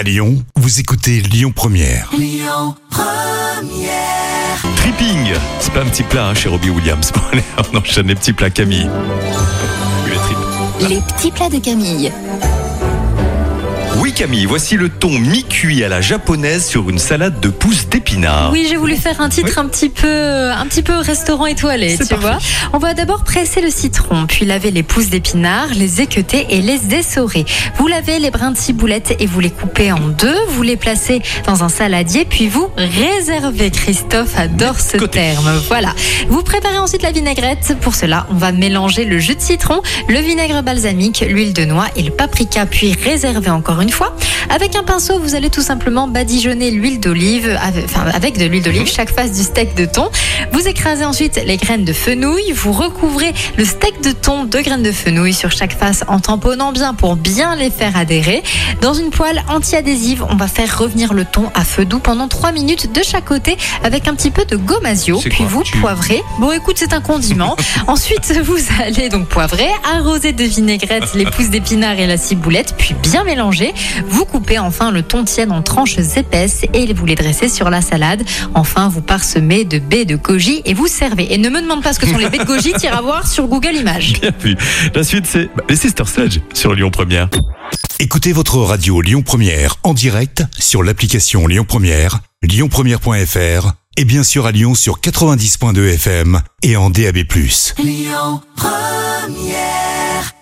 À Lyon, vous écoutez Lyon Première. Tripping, c'est pas un petit plat hein, chez Robbie Williams. Bon, allez, on enchaîne les petits plats Camille. Les petits plats de Camille. Oui Camille, voici le thon mi-cuit à la japonaise sur une salade de pousses d'épinards. Oui, j'ai voulu faire un titre un petit peu, un petit peu restaurant étoilé, tu parfait. vois. On va d'abord presser le citron, puis laver les pousses d'épinards, les équeuter et les essorer. Vous lavez les brins de ciboulette et vous les coupez en deux. Vous les placez dans un saladier, puis vous réservez. Christophe adore ce Côté. terme. Voilà. Vous préparez ensuite la vinaigrette. Pour cela, on va mélanger le jus de citron, le vinaigre balsamique, l'huile de noix et le paprika, puis réserver encore une fois. Avec un pinceau, vous allez tout simplement badigeonner l'huile d'olive, avec, enfin, avec de l'huile d'olive, chaque face du steak de thon. Vous écrasez ensuite les graines de fenouil. Vous recouvrez le steak de thon de graines de fenouil sur chaque face en tamponnant bien pour bien les faire adhérer. Dans une poêle anti-adhésive, on va faire revenir le thon à feu doux pendant 3 minutes de chaque côté avec un petit peu de gomasio. Puis vous Tu- poivrez. Bon, écoute, c'est un condiment. Ensuite, vous allez donc poivrer, arroser de vinaigrette les pousses d'épinards et la ciboulette, puis bien mélanger. Vous coupez enfin le thon tiède en tranches épaisses et vous les dressez sur la salade. Enfin, vous parsemez de baies de goji et vous servez. Et ne me demande pas ce que sont les baies de goji, t'iras voir sur Google Images. Bien vu. La suite c'est bah, les Sister Sledge sur Lyon Première. Écoutez votre radio Lyon Première en direct sur l'application Lyon Première, lyonpremière.fr et bien sûr à Lyon sur 90.2 FM et en DAB+. Lyon Première